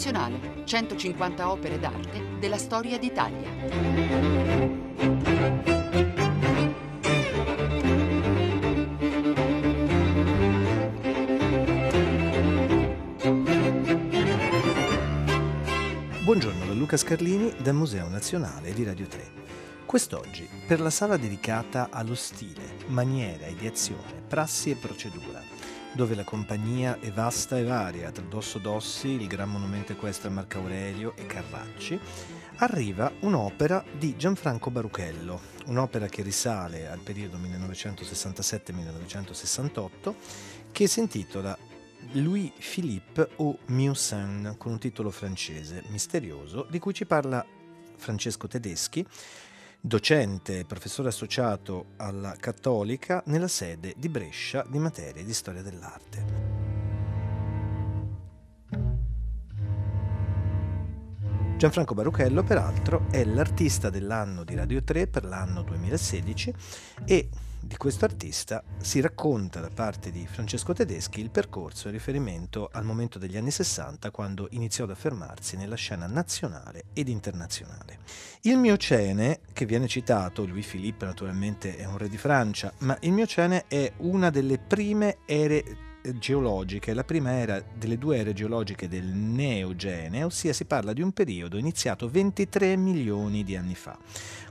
Nazionale, 150 opere d'arte della storia d'Italia. Buongiorno da Luca Scarlini dal Museo Nazionale di Radio 3. Quest'oggi, per la sala dedicata allo stile, maniera, ideazione, prassi e procedura, dove la compagnia è vasta e varia, tra Dosso Dossi, il gran monumento equestre Marco Aurelio e Carracci, arriva un'opera di Gianfranco Baruchello, un'opera che risale al periodo 1967-1968, che si intitola Louis Philippe au Musin, con un titolo francese misterioso, di cui ci parla Francesco Tedeschi, docente e professore associato alla Cattolica nella sede di Brescia di materie di storia dell'arte. Gianfranco Baruchello, peraltro, è l'artista dell'anno di Radio 3 per l'anno 2016 e di questo artista si racconta da parte di Francesco Tedeschi il percorso in riferimento al momento degli anni 60 quando iniziò ad affermarsi nella scena nazionale ed internazionale. Il Miocene, che viene citato, Louis Philippe naturalmente è un re di Francia, ma il Miocene è una delle prime ere geologiche, la prima era delle due ere geologiche del Neogene, ossia si parla di un periodo iniziato 23 milioni di anni fa,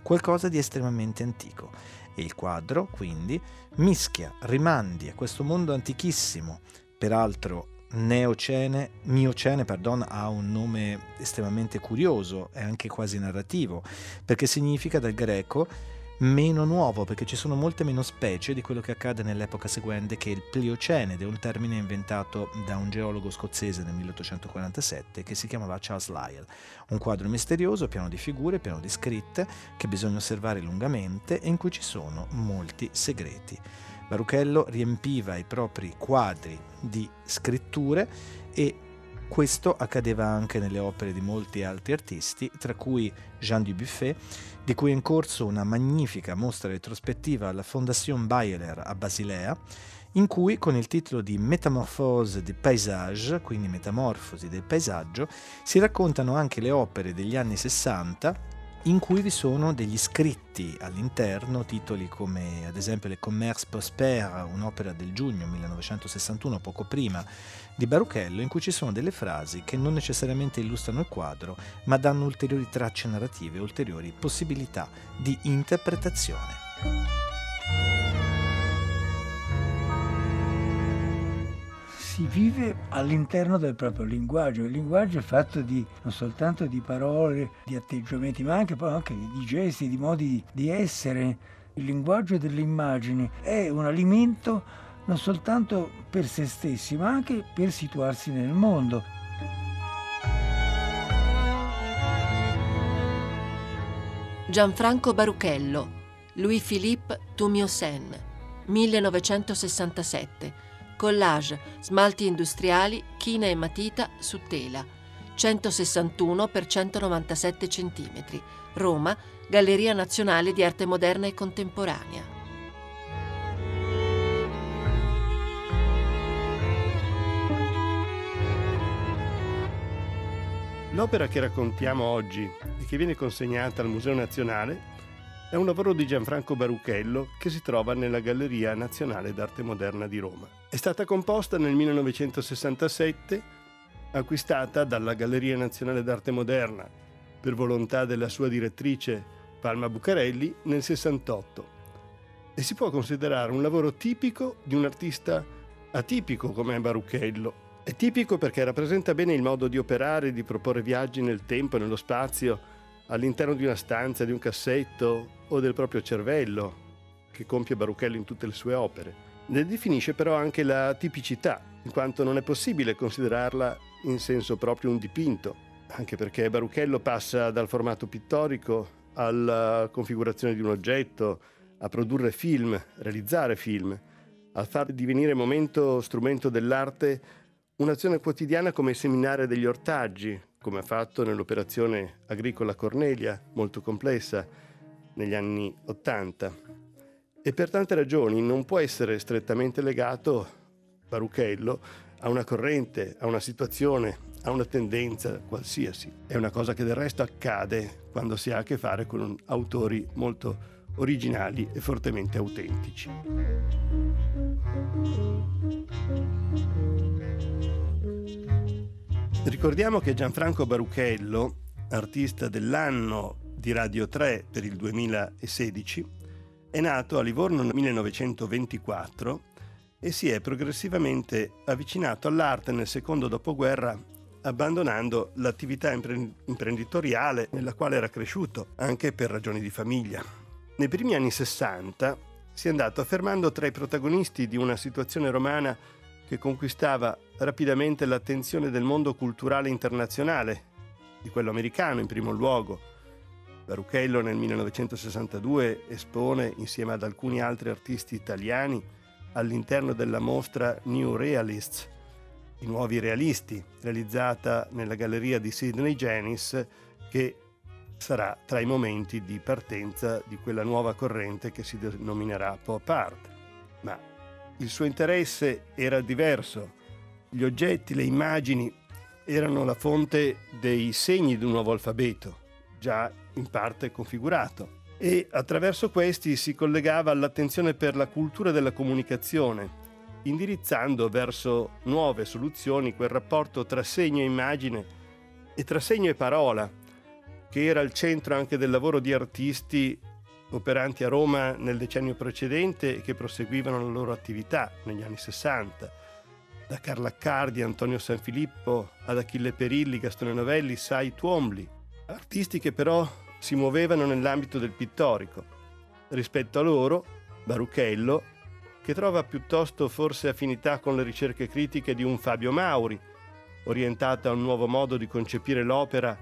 qualcosa di estremamente antico. Il quadro, quindi, mischia rimandi a questo mondo antichissimo, peraltro Neocene, Miocene, pardon, ha un nome estremamente curioso e anche quasi narrativo, perché significa dal greco meno nuovo perché ci sono molte meno specie di quello che accade nell'epoca seguente che è il Pliocene ed è un termine inventato da un geologo scozzese nel 1847 che si chiamava Charles Lyell. Un quadro misterioso, pieno di figure, pieno di scritte che bisogna osservare lungamente e in cui ci sono molti segreti. Baruchello riempiva i propri quadri di scritture e questo accadeva anche nelle opere di molti altri artisti, tra cui Jean Dubuffet, di cui è in corso una magnifica mostra retrospettiva alla Fondation Bayeler a Basilea, in cui con il titolo di Métamorphose du paysage, quindi Metamorfosi del paesaggio, si raccontano anche le opere degli anni 60 in cui vi sono degli scritti all'interno, titoli come ad esempio Le Commerce Prospère, un'opera del giugno 1961, poco prima di Baruchello, in cui ci sono delle frasi che non necessariamente illustrano il quadro, ma danno ulteriori tracce narrative, ulteriori possibilità di interpretazione. Si vive all'interno del proprio linguaggio. Il linguaggio è fatto di, non soltanto di parole, di atteggiamenti, ma anche, anche di gesti, di modi di essere. Il linguaggio delle immagini è un alimento non soltanto per se stessi, ma anche per situarsi nel mondo. Gianfranco Baruchello, Louis-Philippe Tumiosen, 1967 collage, smalti industriali, china e matita su tela, 161 x 197 cm, Roma, Galleria Nazionale di Arte Moderna e Contemporanea. L'opera che raccontiamo oggi e che viene consegnata al Museo Nazionale è un lavoro di Gianfranco Baruchello che si trova nella Galleria Nazionale d'Arte Moderna di Roma. È stata composta nel 1967, acquistata dalla Galleria Nazionale d'Arte Moderna per volontà della sua direttrice Palma Bucarelli nel 68 e si può considerare un lavoro tipico di un artista atipico come Baruchello. È tipico perché rappresenta bene il modo di operare di proporre viaggi nel tempo e nello spazio all'interno di una stanza, di un cassetto o del proprio cervello, che compie Baruchello in tutte le sue opere. Ne definisce però anche la tipicità, in quanto non è possibile considerarla in senso proprio un dipinto, anche perché Baruchello passa dal formato pittorico alla configurazione di un oggetto, a produrre film, realizzare film, a far divenire momento strumento dell'arte un'azione quotidiana come il seminario degli ortaggi, come ha fatto nell'operazione agricola Cornelia, molto complessa, negli anni Ottanta. E per tante ragioni non può essere strettamente legato Baruchello a una corrente, a una situazione, a una tendenza qualsiasi. È una cosa che del resto accade quando si ha a che fare con autori molto originali e fortemente autentici. Ricordiamo che Gianfranco Baruchello, artista dell'anno di Radio 3 per il 2016, è nato a Livorno nel 1924 e si è progressivamente avvicinato all'arte nel secondo dopoguerra abbandonando l'attività imprenditoriale nella quale era cresciuto, anche per ragioni di famiglia. Nei primi anni 60 si è andato affermando tra i protagonisti di una situazione romana che conquistava rapidamente l'attenzione del mondo culturale internazionale, di quello americano in primo luogo. Baruchello nel 1962 espone insieme ad alcuni altri artisti italiani all'interno della mostra New Realists, i nuovi realisti, realizzata nella galleria di Sidney Janis, che sarà tra i momenti di partenza di quella nuova corrente che si denominerà pop art. Il suo interesse era diverso. Gli oggetti, le immagini erano la fonte dei segni di un nuovo alfabeto, già in parte configurato, e attraverso questi si collegava all'attenzione per la cultura della comunicazione, indirizzando verso nuove soluzioni quel rapporto tra segno e immagine e tra segno e parola, che era al centro anche del lavoro di artisti operanti a Roma nel decennio precedente e che proseguivano la loro attività negli anni 60. Da Carla Accardi, Antonio Sanfilippo, ad Achille Perilli, Gastone Novelli, Sai Tuomli. Artisti che però si muovevano nell'ambito del pittorico. Rispetto a loro, Baruchello, che trova piuttosto forse affinità con le ricerche critiche di un Fabio Mauri, orientata a un nuovo modo di concepire l'opera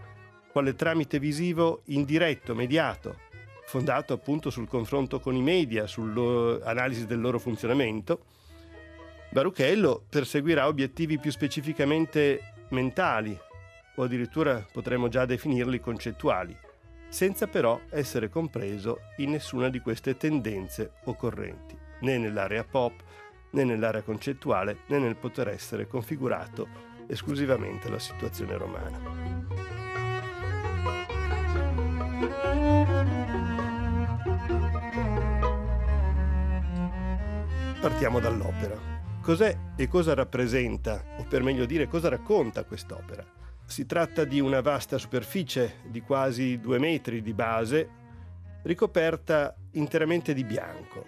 quale tramite visivo indiretto, mediato, fondato appunto sul confronto con i media, sull'analisi del loro funzionamento, Baruchello perseguirà obiettivi più specificamente mentali, o addirittura potremmo già definirli concettuali, senza però essere compreso in nessuna di queste tendenze o correnti, né nell'area pop, né nell'area concettuale, né nel poter essere configurato esclusivamente alla situazione romana. Partiamo dall'opera. Cos'è e cosa rappresenta, o per meglio dire cosa racconta quest'opera? Si tratta di una vasta superficie di quasi due metri di base, ricoperta interamente di bianco,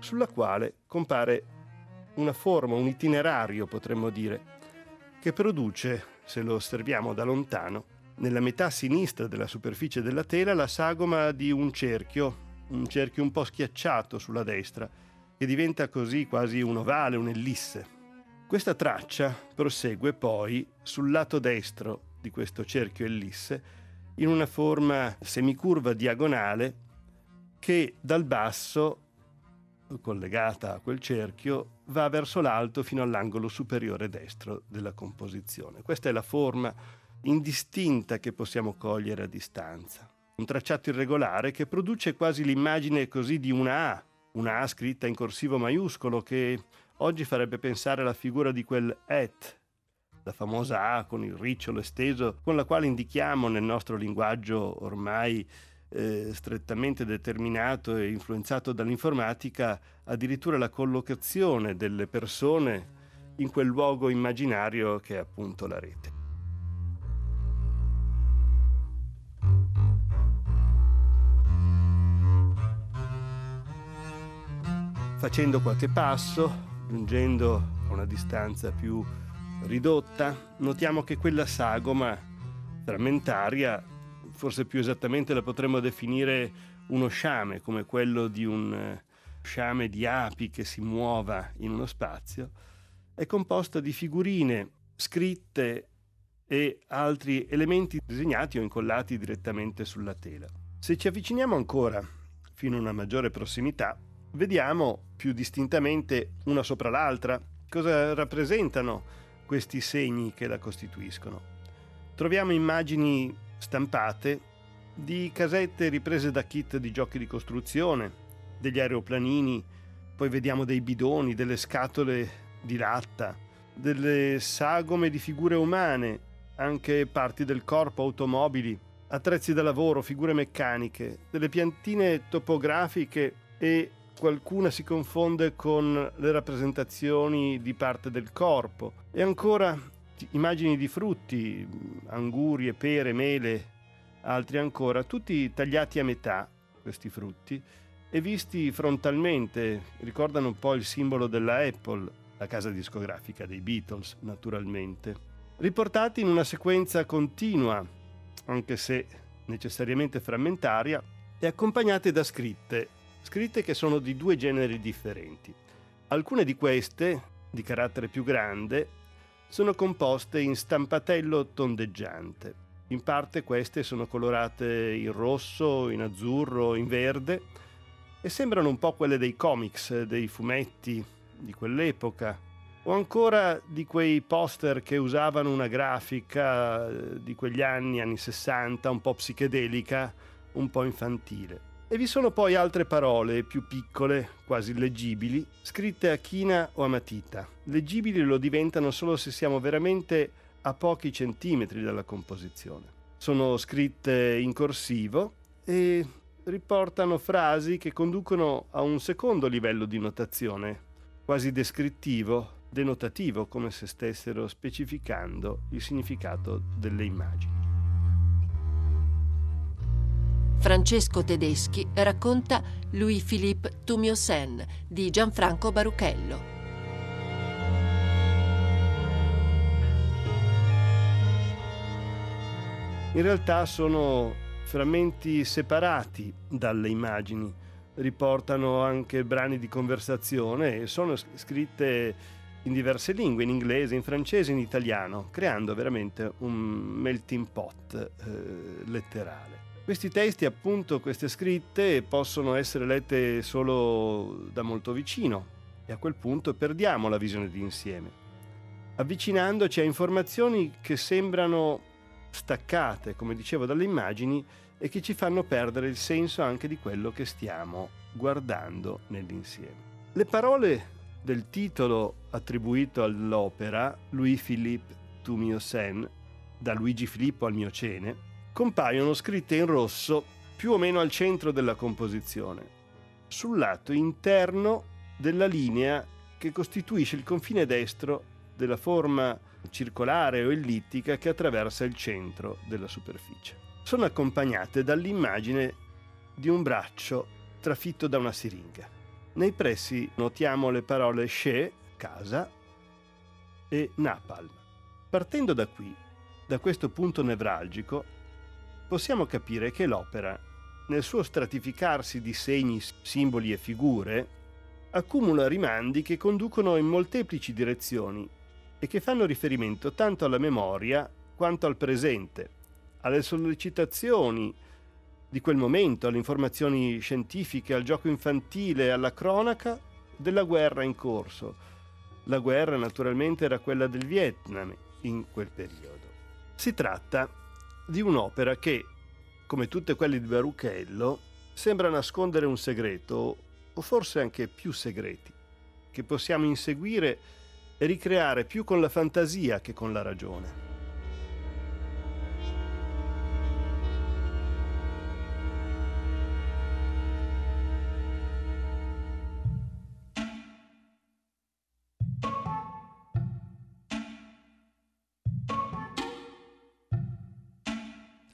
sulla quale compare una forma, un itinerario potremmo dire, che produce, se lo osserviamo da lontano, nella metà sinistra della superficie della tela la sagoma di un cerchio, un cerchio un po' schiacciato sulla destra, che diventa così quasi un ovale, un'ellisse. Questa traccia prosegue poi sul lato destro di questo cerchio ellisse in una forma semicurva diagonale che dal basso, collegata a quel cerchio, va verso l'alto fino all'angolo superiore destro della composizione. Questa è la forma indistinta che possiamo cogliere a distanza. Un tracciato irregolare che produce quasi l'immagine così di una A, una A scritta in corsivo maiuscolo che oggi farebbe pensare alla figura di quel et, la famosa A con il ricciolo esteso con la quale indichiamo nel nostro linguaggio ormai eh, strettamente determinato e influenzato dall'informatica addirittura la collocazione delle persone in quel luogo immaginario che è appunto la rete. Facendo qualche passo, giungendo a una distanza più ridotta, notiamo che quella sagoma frammentaria, forse più esattamente la potremmo definire uno sciame, come quello di un eh, sciame di api che si muova in uno spazio, è composta di figurine scritte e altri elementi disegnati o incollati direttamente sulla tela. Se ci avviciniamo ancora fino a una maggiore prossimità, Vediamo più distintamente una sopra l'altra cosa rappresentano questi segni che la costituiscono. Troviamo immagini stampate di casette riprese da kit di giochi di costruzione, degli aeroplanini, poi vediamo dei bidoni, delle scatole di latta, delle sagome di figure umane, anche parti del corpo, automobili, attrezzi da lavoro, figure meccaniche, delle piantine topografiche e qualcuna si confonde con le rappresentazioni di parte del corpo. E ancora immagini di frutti, angurie, pere, mele, altri ancora, tutti tagliati a metà, questi frutti, e visti frontalmente, ricordano un po' il simbolo della Apple, la casa discografica dei Beatles, naturalmente, riportati in una sequenza continua, anche se necessariamente frammentaria, e accompagnate da scritte, scritte che sono di due generi differenti. Alcune di queste, di carattere più grande, sono composte in stampatello tondeggiante. In parte queste sono colorate in rosso, in azzurro, in verde e sembrano un po' quelle dei comics, dei fumetti di quell'epoca o ancora di quei poster che usavano una grafica eh, di quegli anni, anni 60, un po' psichedelica, un po' infantile. E vi sono poi altre parole più piccole, quasi illeggibili, scritte a china o a matita. Leggibili lo diventano solo se siamo veramente a pochi centimetri dalla composizione. Sono scritte in corsivo e riportano frasi che conducono a un secondo livello di notazione, quasi descrittivo, denotativo, come se stessero specificando il significato delle immagini. Francesco Tedeschi racconta Louis-Philippe Tumiosen di Gianfranco Baruchello. In realtà sono frammenti separati dalle immagini, riportano anche brani di conversazione e sono scritte in diverse lingue, in inglese, in francese, in italiano, creando veramente un melting pot eh, letterale. Questi testi, appunto, queste scritte possono essere lette solo da molto vicino e a quel punto perdiamo la visione d'insieme, avvicinandoci a informazioni che sembrano staccate, come dicevo, dalle immagini e che ci fanno perdere il senso anche di quello che stiamo guardando nell'insieme. Le parole del titolo attribuito all'opera Louis-Philippe Tumiosen, da Luigi Filippo al Miocene, compaiono scritte in rosso più o meno al centro della composizione, sul lato interno della linea che costituisce il confine destro della forma circolare o ellittica che attraversa il centro della superficie. Sono accompagnate dall'immagine di un braccio trafitto da una siringa. Nei pressi notiamo le parole She, casa, e Napalm. Partendo da qui, da questo punto nevralgico, possiamo capire che l'opera, nel suo stratificarsi di segni, simboli e figure, accumula rimandi che conducono in molteplici direzioni e che fanno riferimento tanto alla memoria quanto al presente, alle sollecitazioni di quel momento, alle informazioni scientifiche, al gioco infantile, alla cronaca della guerra in corso. La guerra naturalmente era quella del Vietnam in quel periodo. Si tratta di un'opera che, come tutte quelle di Baruchello, sembra nascondere un segreto, o forse anche più segreti, che possiamo inseguire e ricreare più con la fantasia che con la ragione.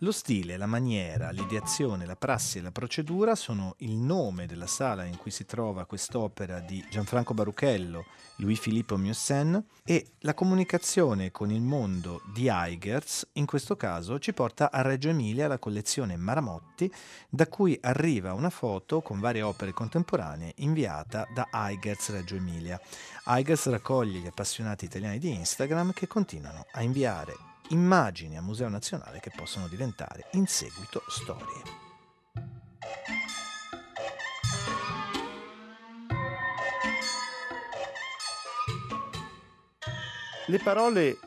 Lo stile, la maniera, l'ideazione, la prassi e la procedura sono il nome della sala in cui si trova quest'opera di Gianfranco Baruchello, Louis Filippo Mussen e la comunicazione con il mondo di Eigerz, in questo caso ci porta a Reggio Emilia la collezione Maramotti, da cui arriva una foto con varie opere contemporanee inviata da Eigerz Reggio Emilia. Eigerz raccoglie gli appassionati italiani di Instagram che continuano a inviare immagini a Museo Nazionale che possono diventare in seguito storie. Le parole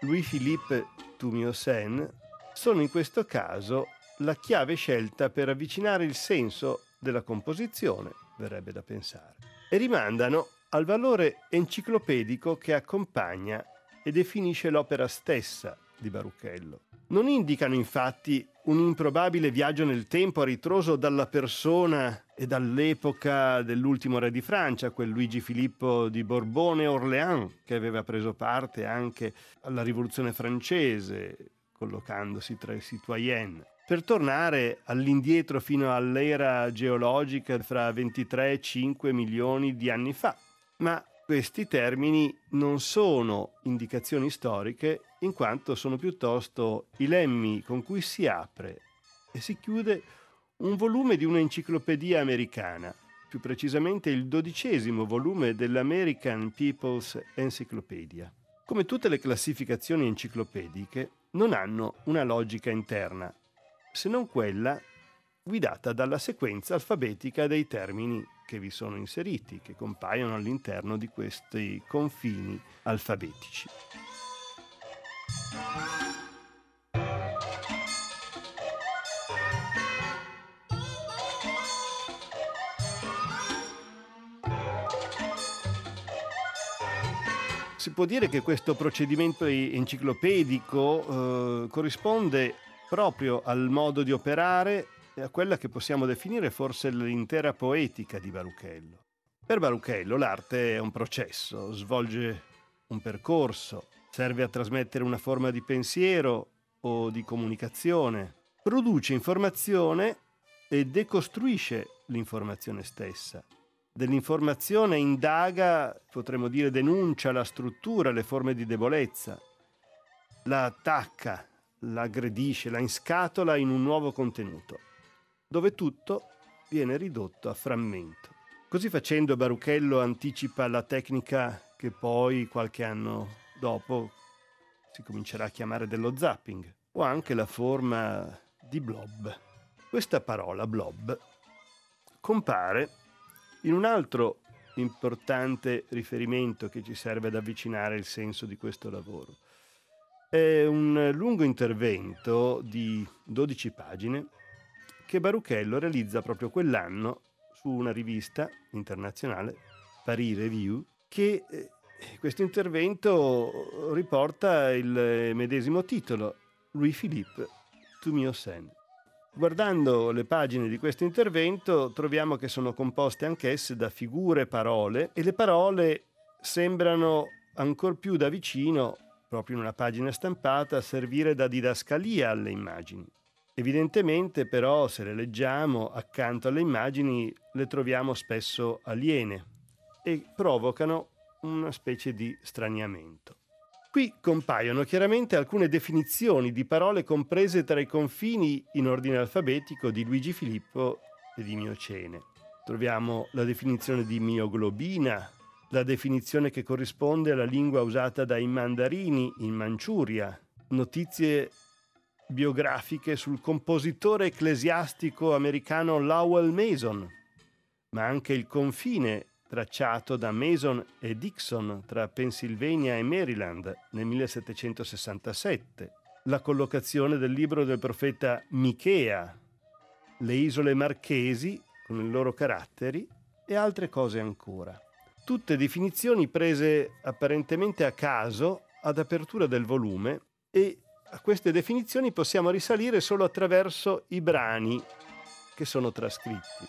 Louis-Philippe Tumiosen sono in questo caso la chiave scelta per avvicinare il senso della composizione, verrebbe da pensare, e rimandano al valore enciclopedico che accompagna e definisce l'opera stessa di Baruchello. Non indicano infatti un improbabile viaggio nel tempo a ritroso dalla persona e dall'epoca dell'ultimo re di Francia, quel Luigi Filippo di Borbone Orléans, che aveva preso parte anche alla rivoluzione francese, collocandosi tra i citoyen, per tornare all'indietro fino all'era geologica fra 23 e 5 milioni di anni fa. Ma questi termini non sono indicazioni storiche in quanto sono piuttosto i lemmi con cui si apre e si chiude un volume di un'enciclopedia americana, più precisamente il dodicesimo volume dell'American People's Encyclopedia. Come tutte le classificazioni enciclopediche, non hanno una logica interna, se non quella guidata dalla sequenza alfabetica dei termini che vi sono inseriti, che compaiono all'interno di questi confini alfabetici. Si può dire che questo procedimento enciclopedico eh, corrisponde proprio al modo di operare a quella che possiamo definire forse l'intera poetica di Baruchello. Per Baruchello l'arte è un processo, svolge un percorso, serve a trasmettere una forma di pensiero o di comunicazione, produce informazione e decostruisce l'informazione stessa. Dell'informazione indaga, potremmo dire denuncia la struttura, le forme di debolezza, la attacca, la aggredisce, la inscatola in un nuovo contenuto, dove tutto viene ridotto a frammento. Così facendo Baruchello anticipa la tecnica che poi qualche anno dopo si comincerà a chiamare dello zapping, o anche la forma di blob. Questa parola blob compare in un altro importante riferimento che ci serve ad avvicinare il senso di questo lavoro. È un lungo intervento di 12 pagine che Baruchello realizza proprio quell'anno su una rivista internazionale, Paris Review, che eh, questo intervento riporta il medesimo titolo, Louis-Philippe, Tu mio sen. Guardando le pagine di questo intervento troviamo che sono composte anch'esse da figure e parole e le parole sembrano ancor più da vicino, proprio in una pagina stampata, servire da didascalia alle immagini. Evidentemente però se le leggiamo accanto alle immagini le troviamo spesso aliene e provocano una specie di straniamento. Qui compaiono chiaramente alcune definizioni di parole comprese tra i confini in ordine alfabetico di Luigi Filippo e di Miocene. Troviamo la definizione di mioglobina, la definizione che corrisponde alla lingua usata dai mandarini in Manciuria, notizie biografiche sul compositore ecclesiastico americano Lowell Mason, ma anche il confine tracciato da Mason e Dixon tra Pennsylvania e Maryland nel 1767, la collocazione del libro del profeta Michea, le isole marchesi con i loro caratteri e altre cose ancora. Tutte definizioni prese apparentemente a caso ad apertura del volume e a queste definizioni possiamo risalire solo attraverso i brani che sono trascritti.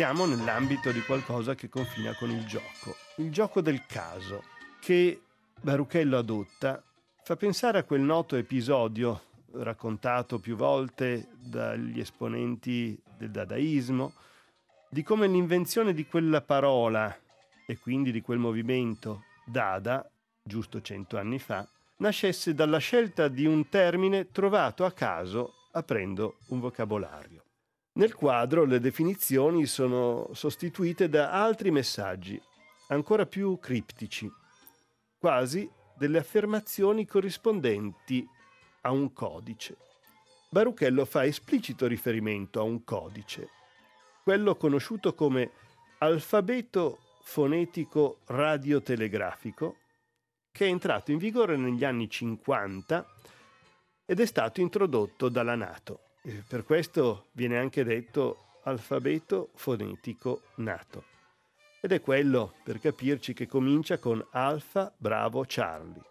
siamo nell'ambito di qualcosa che confina con il gioco. Il gioco del caso, che Baruchello adotta, fa pensare a quel noto episodio raccontato più volte dagli esponenti del dadaismo, di come l'invenzione di quella parola e quindi di quel movimento Dada, giusto cento anni fa, nascesse dalla scelta di un termine trovato a caso aprendo un vocabolario. Nel quadro le definizioni sono sostituite da altri messaggi, ancora più criptici, quasi delle affermazioni corrispondenti a un codice. Baruchello fa esplicito riferimento a un codice, quello conosciuto come alfabeto fonetico radiotelegrafico, che è entrato in vigore negli anni 50 ed è stato introdotto dalla Nato. Per questo viene anche detto alfabeto fonetico nato. Ed è quello, per capirci, che comincia con Alfa Bravo Charlie.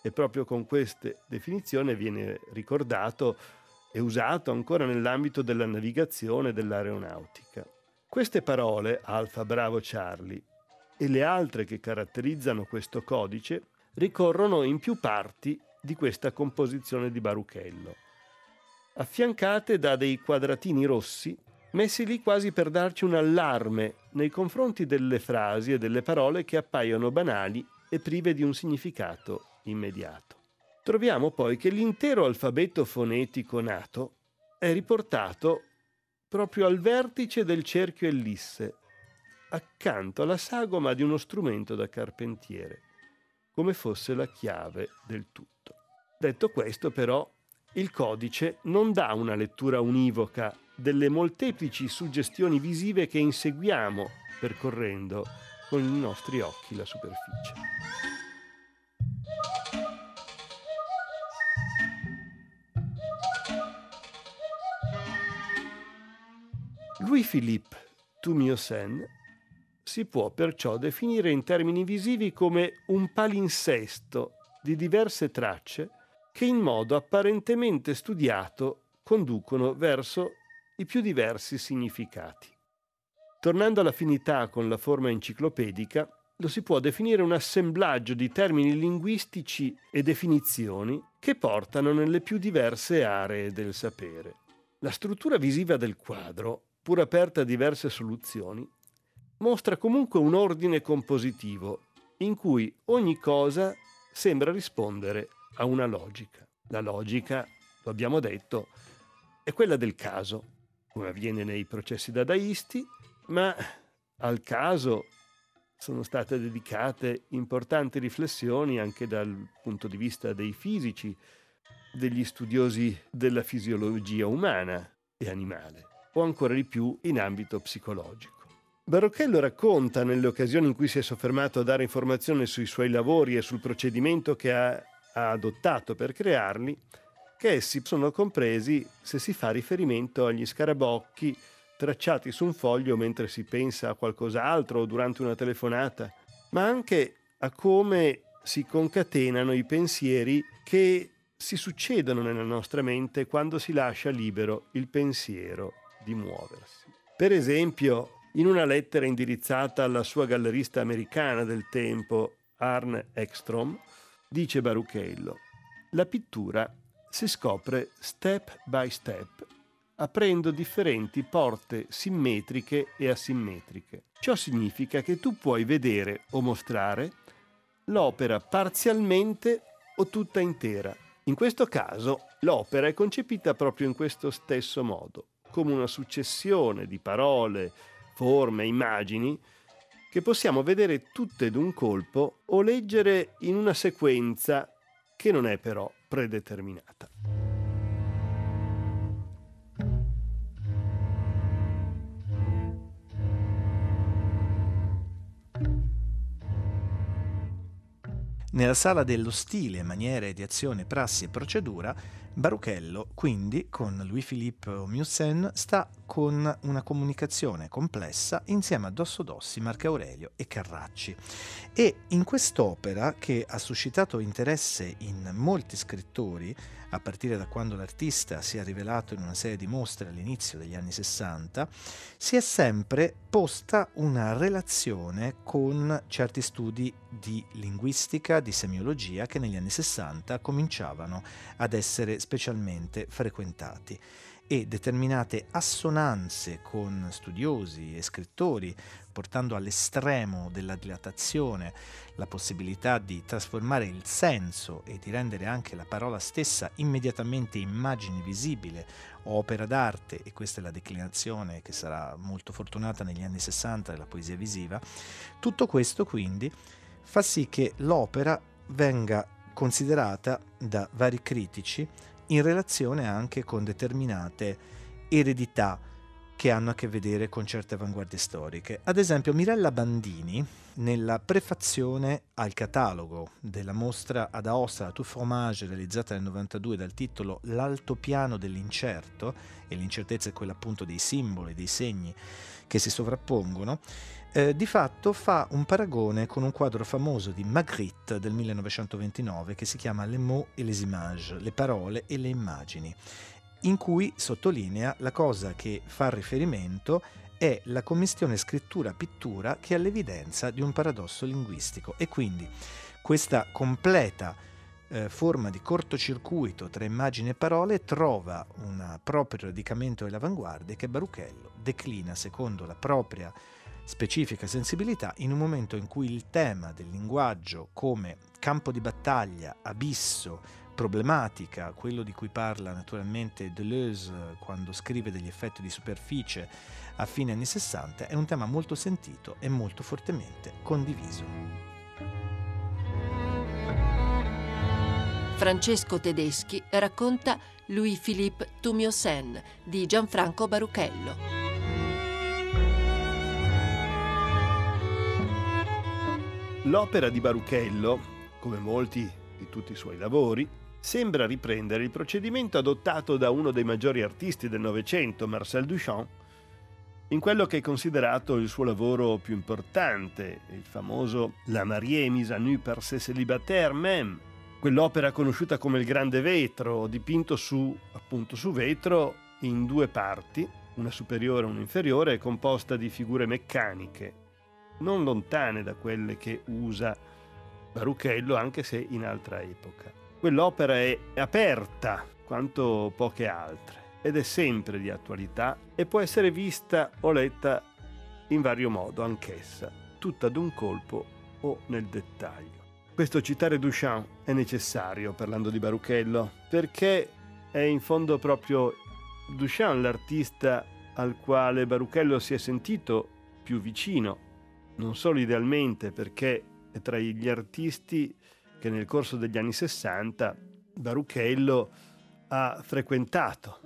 E proprio con queste definizioni viene ricordato e usato ancora nell'ambito della navigazione e dell'aeronautica. Queste parole, Alfa Bravo Charlie, e le altre che caratterizzano questo codice, ricorrono in più parti di questa composizione di Baruchello, affiancate da dei quadratini rossi messi lì quasi per darci un allarme nei confronti delle frasi e delle parole che appaiono banali e prive di un significato immediato. Troviamo poi che l'intero alfabeto fonetico nato è riportato proprio al vertice del cerchio ellisse, accanto alla sagoma di uno strumento da carpentiere, come fosse la chiave del tutto. Detto questo, però, il codice non dà una lettura univoca delle molteplici suggestioni visive che inseguiamo percorrendo con i nostri occhi la superficie. Louis-Philippe Tumiosen si può perciò definire in termini visivi come un palinsesto di diverse tracce che in modo apparentemente studiato conducono verso i più diversi significati. Tornando all'affinità con la forma enciclopedica, lo si può definire un assemblaggio di termini linguistici e definizioni che portano nelle più diverse aree del sapere. La struttura visiva del quadro, pur aperta a diverse soluzioni, mostra comunque un ordine compositivo in cui ogni cosa sembra rispondere a una logica. La logica, lo abbiamo detto, è quella del caso, come avviene nei processi dadaisti, ma al caso sono state dedicate importanti riflessioni anche dal punto di vista dei fisici, degli studiosi della fisiologia umana e animale, o ancora di più in ambito psicologico. Barocchello racconta, nelle occasioni in cui si è soffermato a dare informazioni sui suoi lavori e sul procedimento che ha, ha adottato per crearli, che essi sono compresi se si fa riferimento agli scarabocchi tracciati su un foglio mentre si pensa a qualcos'altro o durante una telefonata, ma anche a come si concatenano i pensieri che si succedono nella nostra mente quando si lascia libero il pensiero di muoversi. Per esempio, in una lettera indirizzata alla sua gallerista americana del tempo, Arne Ekstrom, dice Baruchello, la pittura si scopre step by step, aprendo differenti porte simmetriche e asimmetriche. Ciò significa che tu puoi vedere o mostrare l'opera parzialmente o tutta intera. In questo caso l'opera è concepita proprio in questo stesso modo, come una successione di parole, forme, immagini che possiamo vedere tutte d'un colpo o leggere in una sequenza che non è però predeterminata. Nella sala dello stile, maniere di azione, prassi e procedura, Baruchello, quindi, con Louis-Philippe Musen, sta con una comunicazione complessa insieme a Dossodossi, Marco Aurelio e Carracci. E in quest'opera, che ha suscitato interesse in molti scrittori, a partire da quando l'artista si è rivelato in una serie di mostre all'inizio degli anni 60, si è sempre posta una relazione con certi studi di linguistica, di semiologia che negli anni 60 cominciavano ad essere specialmente frequentati e determinate assonanze con studiosi e scrittori, portando all'estremo della dilatazione la possibilità di trasformare il senso e di rendere anche la parola stessa immediatamente immagine visibile, opera d'arte, e questa è la declinazione che sarà molto fortunata negli anni 60 della poesia visiva, tutto questo quindi fa sì che l'opera venga considerata da vari critici in relazione anche con determinate eredità che hanno a che vedere con certe avanguardie storiche. Ad esempio Mirella Bandini, nella prefazione al catalogo della mostra ad Aosta Tout Fromage realizzata nel 92 dal titolo L'altopiano dell'incerto, e l'incertezza è quella appunto dei simboli, dei segni che si sovrappongono, eh, di fatto fa un paragone con un quadro famoso di Magritte del 1929 che si chiama Les mots et les images, le parole e le immagini in cui sottolinea la cosa che fa riferimento è la commistione scrittura-pittura che ha l'evidenza di un paradosso linguistico. E quindi questa completa eh, forma di cortocircuito tra immagini e parole trova un proprio radicamento dell'avanguardia che Baruchello declina secondo la propria specifica sensibilità in un momento in cui il tema del linguaggio come campo di battaglia, abisso, problematica, quello di cui parla naturalmente Deleuze quando scrive degli effetti di superficie a fine anni 60, è un tema molto sentito e molto fortemente condiviso. Francesco Tedeschi racconta Louis-Philippe Tumiosen di Gianfranco Baruchello. L'opera di Baruchello, come molti di tutti i suoi lavori, sembra riprendere il procedimento adottato da uno dei maggiori artisti del Novecento, Marcel Duchamp, in quello che è considerato il suo lavoro più importante, il famoso La Marie mise à nu par ses célibataires même, quell'opera conosciuta come il Grande Vetro, dipinto su, appunto, su vetro in due parti, una superiore e una inferiore, composta di figure meccaniche, non lontane da quelle che usa Baruchello, anche se in altra epoca. Quell'opera è aperta quanto poche altre ed è sempre di attualità e può essere vista o letta in vario modo anch'essa, tutta d'un colpo o nel dettaglio. Questo citare Duchamp è necessario parlando di Baruchello perché è in fondo proprio Duchamp l'artista al quale Baruchello si è sentito più vicino, non solo idealmente perché è tra gli artisti che nel corso degli anni 60 Baruchello ha frequentato.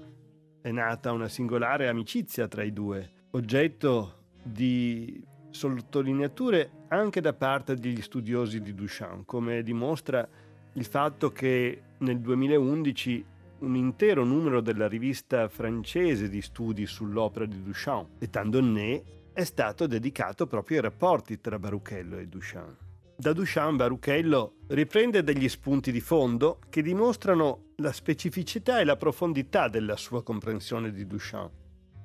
È nata una singolare amicizia tra i due, oggetto di sottolineature anche da parte degli studiosi di Duchamp, come dimostra il fatto che nel 2011 un intero numero della rivista francese di studi sull'opera di Duchamp, Etant donné, è stato dedicato proprio ai rapporti tra Baruchello e Duchamp. Da Duchamp Baruchello riprende degli spunti di fondo che dimostrano la specificità e la profondità della sua comprensione di Duchamp,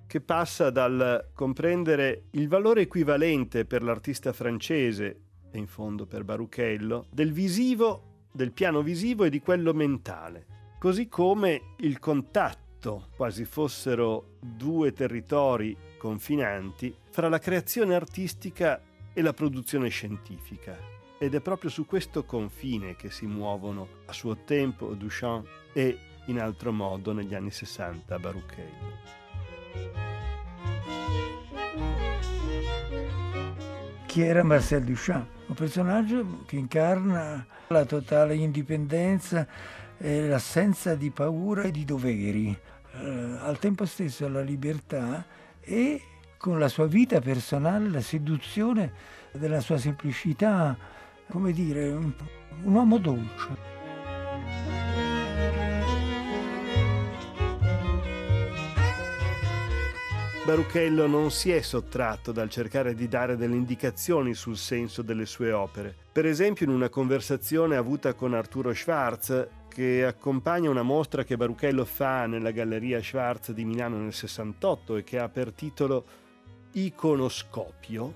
che passa dal comprendere il valore equivalente per l'artista francese, e in fondo per Baruchello, del visivo, del piano visivo e di quello mentale, così come il contatto, quasi fossero due territori confinanti, fra la creazione artistica e la produzione scientifica ed è proprio su questo confine che si muovono a suo tempo Duchamp e in altro modo negli anni 60 Baruchello. Chi era Marcel Duchamp? Un personaggio che incarna la totale indipendenza e l'assenza di paura e di doveri, al tempo stesso la libertà e con la sua vita personale la seduzione della sua semplicità come dire, un, un uomo dolce. Baruchello non si è sottratto dal cercare di dare delle indicazioni sul senso delle sue opere. Per esempio in una conversazione avuta con Arturo Schwarz, che accompagna una mostra che Baruchello fa nella Galleria Schwarz di Milano nel 68 e che ha per titolo Iconoscopio,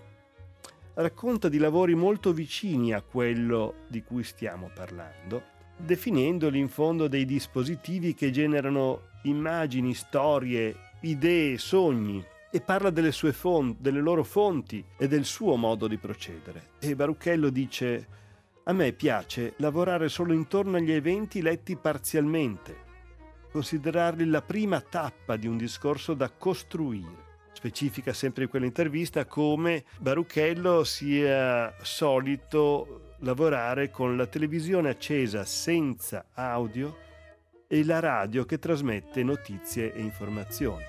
racconta di lavori molto vicini a quello di cui stiamo parlando, definendoli in fondo dei dispositivi che generano immagini, storie, idee, sogni e parla delle fonti, delle loro fonti e del suo modo di procedere. E Baruchello dice a me piace lavorare solo intorno agli eventi letti parzialmente, considerarli la prima tappa di un discorso da costruire specifica sempre in quell'intervista come Baruchello sia solito lavorare con la televisione accesa senza audio e la radio che trasmette notizie e informazioni.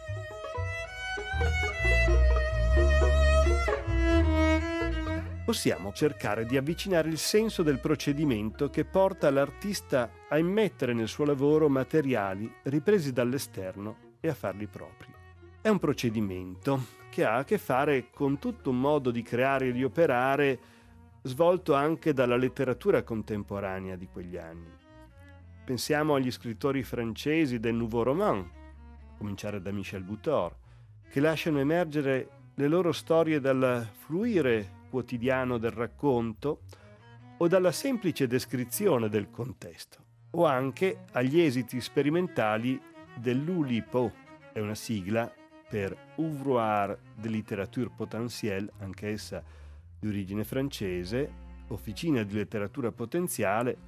Possiamo cercare di avvicinare il senso del procedimento che porta l'artista a immettere nel suo lavoro materiali ripresi dall'esterno e a farli propri. È un procedimento che ha a che fare con tutto un modo di creare e di operare svolto anche dalla letteratura contemporanea di quegli anni. Pensiamo agli scrittori francesi del Nouveau Roman, a cominciare da Michel Butor, che lasciano emergere le loro storie dal fluire quotidiano del racconto o dalla semplice descrizione del contesto, o anche agli esiti sperimentali dell'ULIPO, è una sigla per Ouvroir de Littérature Potentielle, anch'essa di origine francese, Officina di letteratura potenziale,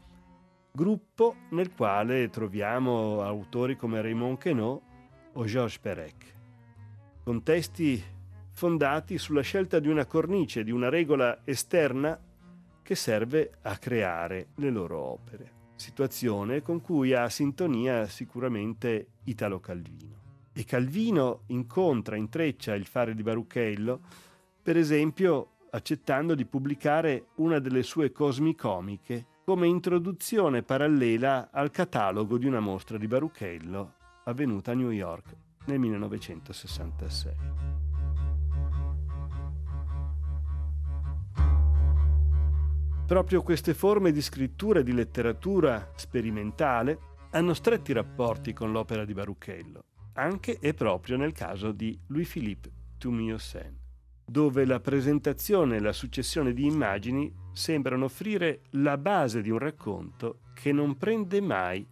gruppo nel quale troviamo autori come Raymond Queneau o Georges Perec. Contesti fondati sulla scelta di una cornice, di una regola esterna che serve a creare le loro opere. Situazione con cui ha sintonia sicuramente Italo Calvino. E Calvino incontra, intreccia il fare di Baruchello, per esempio accettando di pubblicare una delle sue cosmicomiche come introduzione parallela al catalogo di una mostra di Baruchello avvenuta a New York nel 1966. Proprio queste forme di scrittura e di letteratura sperimentale hanno stretti rapporti con l'opera di Baruchello, anche e proprio nel caso di Louis-Philippe Tumiosen, dove la presentazione e la successione di immagini sembrano offrire la base di un racconto che non prende mai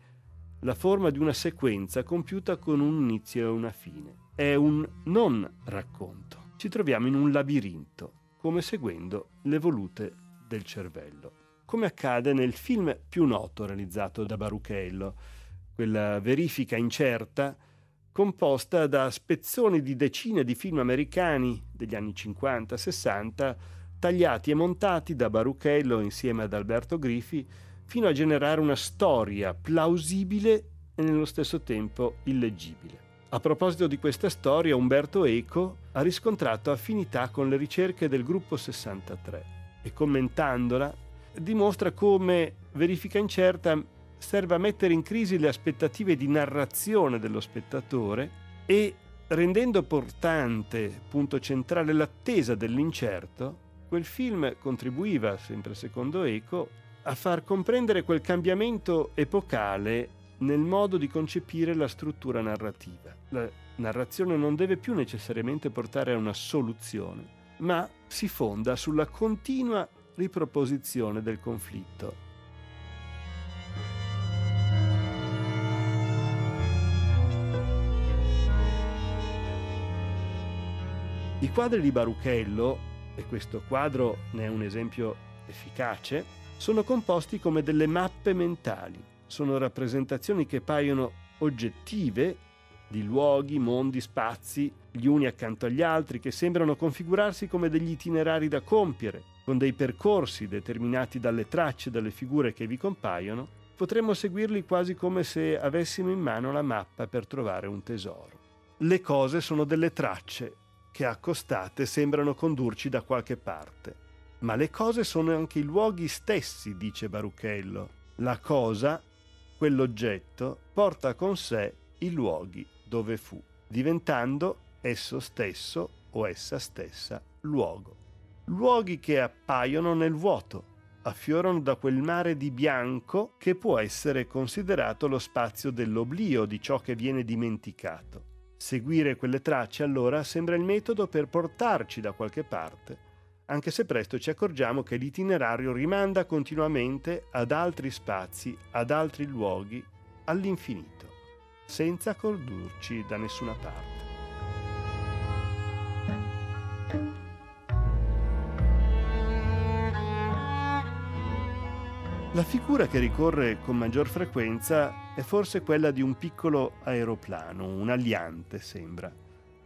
la forma di una sequenza compiuta con un inizio e una fine. È un non racconto. Ci troviamo in un labirinto, come seguendo le volute del cervello, come accade nel film più noto realizzato da Baruchello, quella verifica incerta composta da spezzoni di decine di film americani degli anni 50-60 tagliati e montati da Baruchello insieme ad Alberto Griffi fino a generare una storia plausibile e nello stesso tempo illeggibile. A proposito di questa storia, Umberto Eco ha riscontrato affinità con le ricerche del gruppo 63 e commentandola, dimostra come verifica incerta serve a mettere in crisi le aspettative di narrazione dello spettatore e rendendo portante, punto centrale, l'attesa dell'incerto, quel film contribuiva, sempre secondo Eco, a far comprendere quel cambiamento epocale nel modo di concepire la struttura narrativa. La narrazione non deve più necessariamente portare a una soluzione, ma si fonda sulla continua riproposizione del conflitto. I quadri di Baruchello, e questo quadro ne è un esempio efficace, sono composti come delle mappe mentali, sono rappresentazioni che paiono oggettive di luoghi, mondi, spazi, gli uni accanto agli altri, che sembrano configurarsi come degli itinerari da compiere, con dei percorsi determinati dalle tracce, dalle figure che vi compaiono, potremmo seguirli quasi come se avessimo in mano la mappa per trovare un tesoro. Le cose sono delle tracce che accostate sembrano condurci da qualche parte. Ma le cose sono anche i luoghi stessi, dice Baruchello. La cosa, quell'oggetto, porta con sé i luoghi dove fu, diventando esso stesso o essa stessa luogo. Luoghi che appaiono nel vuoto, affiorano da quel mare di bianco che può essere considerato lo spazio dell'oblio di ciò che viene dimenticato. Seguire quelle tracce allora sembra il metodo per portarci da qualche parte, anche se presto ci accorgiamo che l'itinerario rimanda continuamente ad altri spazi, ad altri luoghi, all'infinito senza condurci da nessuna parte. La figura che ricorre con maggior frequenza è forse quella di un piccolo aeroplano, un aliante sembra,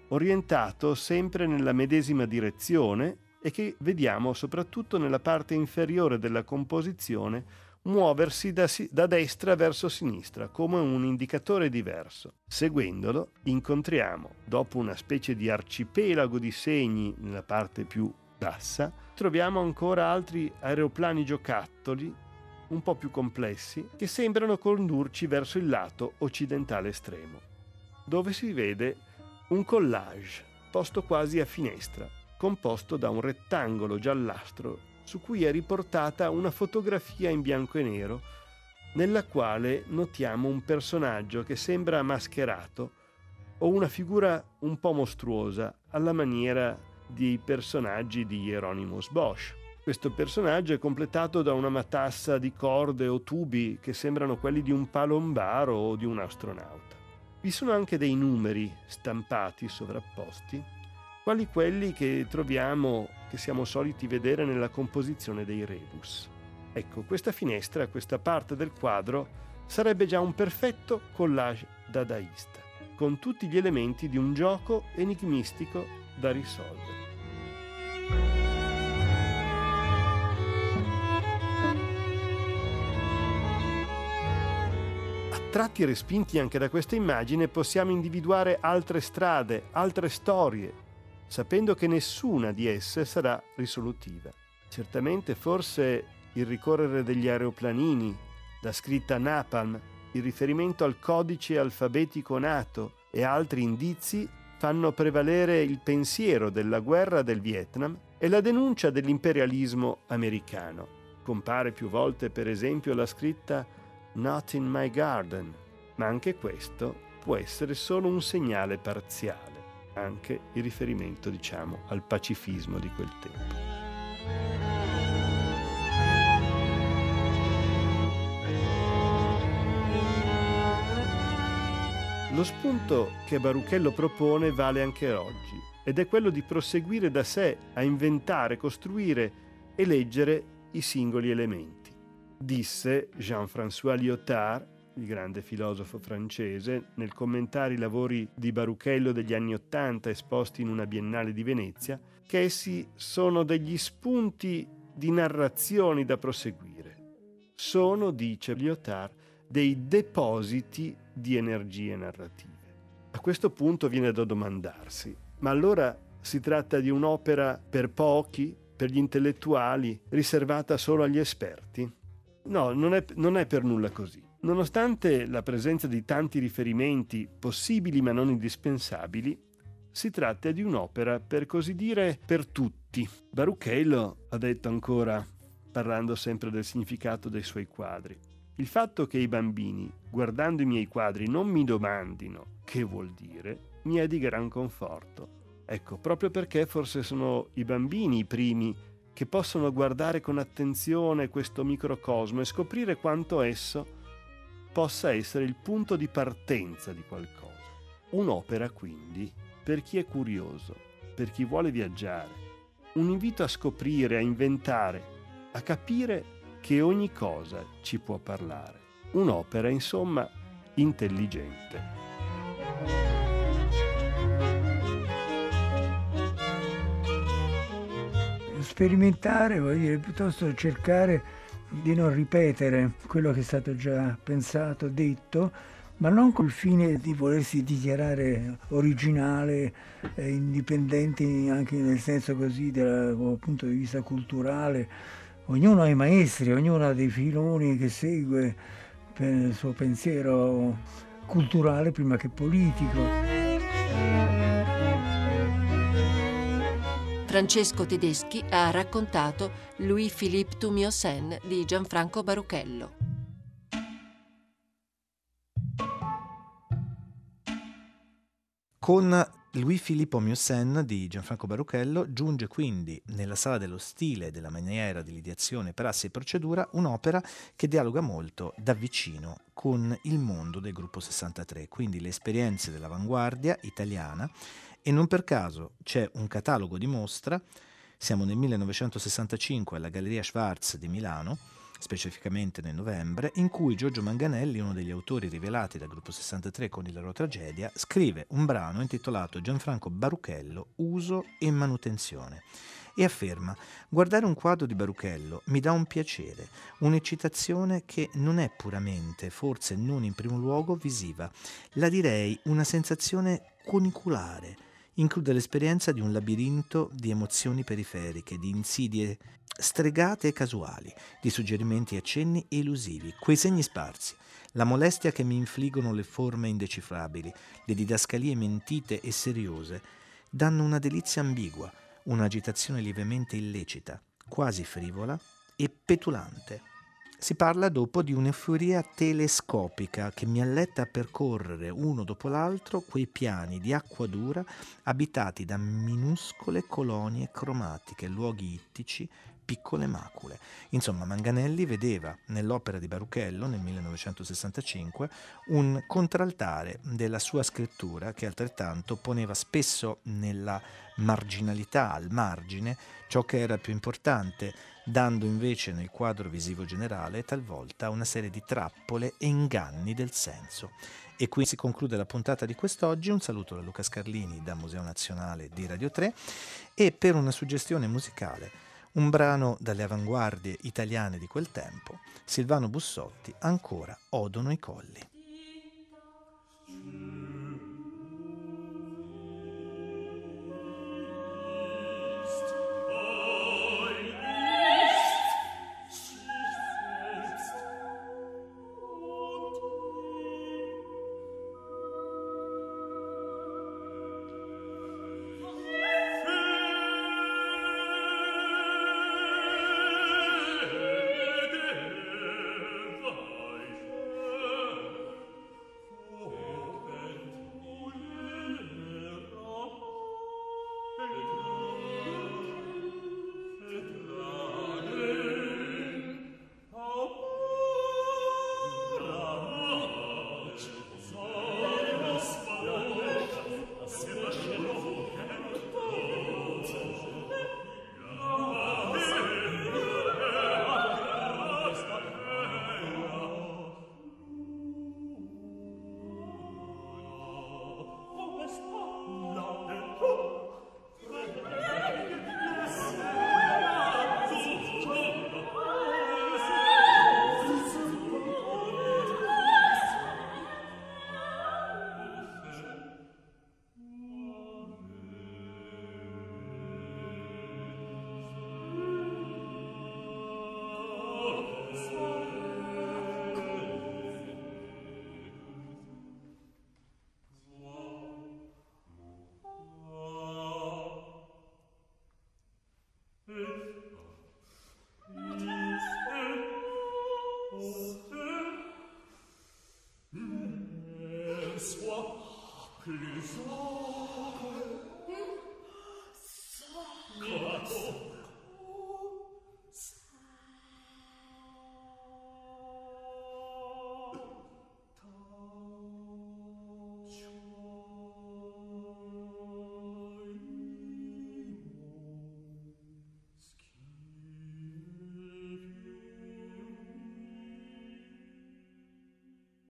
orientato sempre nella medesima direzione e che vediamo soprattutto nella parte inferiore della composizione muoversi da, da, destra verso sinistra come un indicatore diverso. Seguendolo incontriamo, dopo una specie di arcipelago di segni nella parte più bassa, troviamo ancora altri aeroplani giocattoli un po' più complessi che sembrano condurci verso il lato occidentale estremo, dove si vede un collage posto quasi a finestra, composto da un rettangolo giallastro su cui è riportata una fotografia in bianco e nero nella quale notiamo un personaggio che sembra mascherato o una figura un po' mostruosa alla maniera dei personaggi di Hieronymus Bosch. Questo personaggio è completato da una matassa di corde o tubi che sembrano quelli di un palombaro o di un astronauta. Vi sono anche dei numeri stampati sovrapposti, quali quelli che troviamo, che siamo soliti vedere nella composizione dei rebus. Ecco, questa finestra, questa parte del quadro, sarebbe già un perfetto collage dadaista, con tutti gli elementi di un gioco enigmistico da risolvere. Attratti respinti anche da questa immagine possiamo individuare altre strade, altre storie, sapendo che nessuna di esse sarà risolutiva. Certamente forse il ricorrere degli aeroplanini, la scritta Napalm, il riferimento al codice alfabetico nato e altri indizi fanno prevalere il pensiero della guerra del Vietnam e la denuncia dell'imperialismo americano. Compare più volte per esempio la scritta Not in my garden, ma anche questo può essere solo un segnale parziale, anche il riferimento diciamo al pacifismo di quel tempo. Lo spunto che Baruchello propone vale anche oggi ed è quello di proseguire da sé a inventare, costruire e leggere i singoli elementi disse Jean-François Lyotard, il grande filosofo francese, nel commentare i lavori di Baruchello degli anni Ottanta esposti in una biennale di Venezia, che essi sono degli spunti di narrazioni da proseguire. Sono, dice Lyotard, dei depositi di energie narrative. A questo punto viene da domandarsi, ma allora si tratta di un'opera per pochi, per gli intellettuali, riservata solo agli esperti? No, non è, non è per nulla così. Nonostante la presenza di tanti riferimenti possibili ma non indispensabili, si tratta di un'opera, per così dire, per tutti. Baruchello ha detto ancora, parlando sempre del significato dei suoi quadri, il fatto che i bambini, guardando i miei quadri, non mi domandino che vuol dire, mi è di gran conforto. Ecco, proprio perché forse sono i bambini i primi che possono guardare con attenzione questo microcosmo e scoprire quanto esso possa essere il punto di partenza di qualcosa. Un'opera quindi per chi è curioso, per chi vuole viaggiare, un invito a scoprire, a inventare, a capire che ogni cosa ci può parlare. Un'opera, insomma, intelligente. Sperimentare, voglio dire, piuttosto cercare di non ripetere quello che è stato già pensato, detto, ma non col fine di volersi dichiarare originale, eh, indipendenti anche nel senso così dal punto di vista culturale. Ognuno ha i maestri, ognuno ha dei filoni che segue il suo pensiero culturale prima che politico. Francesco Tedeschi ha raccontato Louis-Philippe Tumiosen di Gianfranco Baruchello. Con Louis Filippo Miosen di Gianfranco Baruchello giunge quindi nella sala dello stile e della maniera di ideazione, prassi e procedura un'opera che dialoga molto da vicino con il mondo del gruppo 63, quindi le esperienze dell'avanguardia italiana e non per caso c'è un catalogo di mostra, siamo nel 1965 alla Galleria Schwarz di Milano, specificamente nel novembre, in cui Giorgio Manganelli, uno degli autori rivelati dal gruppo 63 con il loro tragedia, scrive un brano intitolato Gianfranco Baruchello, uso e manutenzione. e afferma guardare un quadro di Baruchello mi dà un piacere, un'eccitazione che non è puramente, forse non in primo luogo, visiva, la direi una sensazione coniculare, include l'esperienza di un labirinto di emozioni periferiche, di insidie stregate e casuali, di suggerimenti e accenni elusivi, quei segni sparsi, la molestia che mi infliggono le forme indecifrabili, le didascalie mentite e seriose, danno una delizia ambigua, un'agitazione lievemente illecita, quasi frivola e petulante. Si parla dopo di un'euforia telescopica che mi alletta a percorrere uno dopo l'altro quei piani di acqua dura abitati da minuscole colonie cromatiche, luoghi ittici, piccole macule. Insomma, Manganelli vedeva nell'opera di Baruchello nel 1965 un contraltare della sua scrittura che altrettanto poneva spesso nella marginalità, al margine, ciò che era più importante, dando invece nel quadro visivo generale talvolta una serie di trappole e inganni del senso. E qui si conclude la puntata di quest'oggi. Un saluto da Luca Scarlini da Museo Nazionale di Radio 3 e per una suggestione musicale un brano dalle avanguardie italiane di quel tempo, Silvano Bussotti, ancora odono i colli.